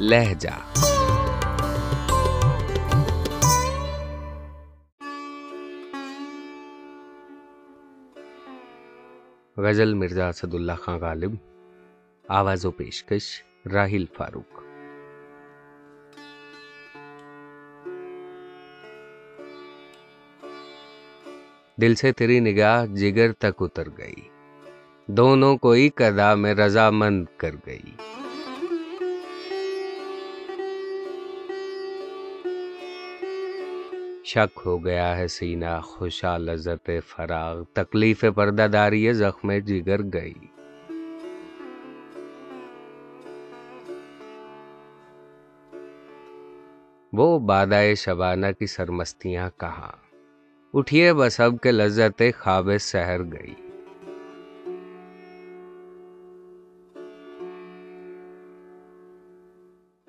لہجہ۔ غزل مرزا اسد اللہ خان غالب، آواز و پیشکش راہیل فاروق۔ دل سے تیری نگاہ جگر تک اتر گئی، دونوں کوئی کدا میں رضامند کر گئی۔ شک ہو گیا ہے سینہ خوشا لذت فراغ، تکلیف پردہ داری زخم جگر گئی۔ وہ بادائے شبانہ کی سرمستیاں کہاں۔ اٹھیے بس اب کے لذت خواب سہر گئی۔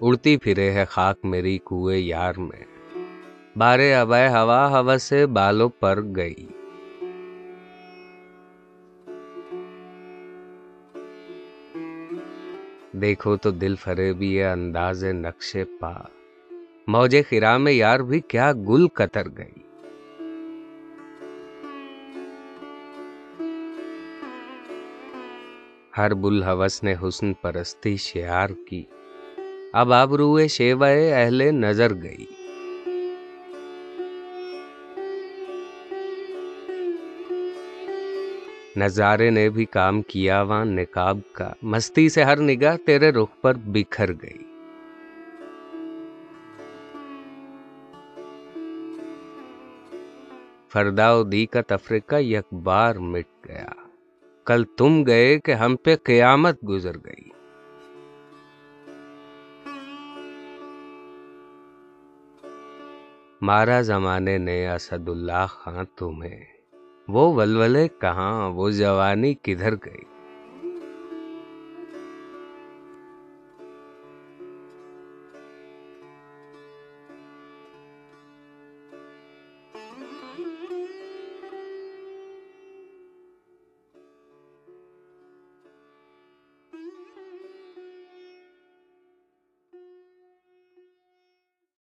اڑتی پھرے ہے خاک میری کوئے یار میں۔ بارے ابائے ہوا ہوا سے بالوں پر گئی دیکھو تو دل فرے بھی ہے انداز نقش پا موج خرا میں یار بھی کیا گل کتر گئی ہر بل ہوس نے حسن پرستی شیار کی اب اب روئے شیوائے اہل نظر گئی نظارے نے بھی کام کیا، وہاں نکاب کا۔ مستی سے ہر نگاہ تیرے رخ پر بکھر گئی۔ فردا دی کا تفریقہ یک بار مٹ گیا۔ کل تم گئے کہ ہم پہ قیامت گزر گئی۔ مارا زمانے نے اسد اللہ خان تمہیں۔ وہ ولولے کہاں وہ جوانی کدھر گئی؟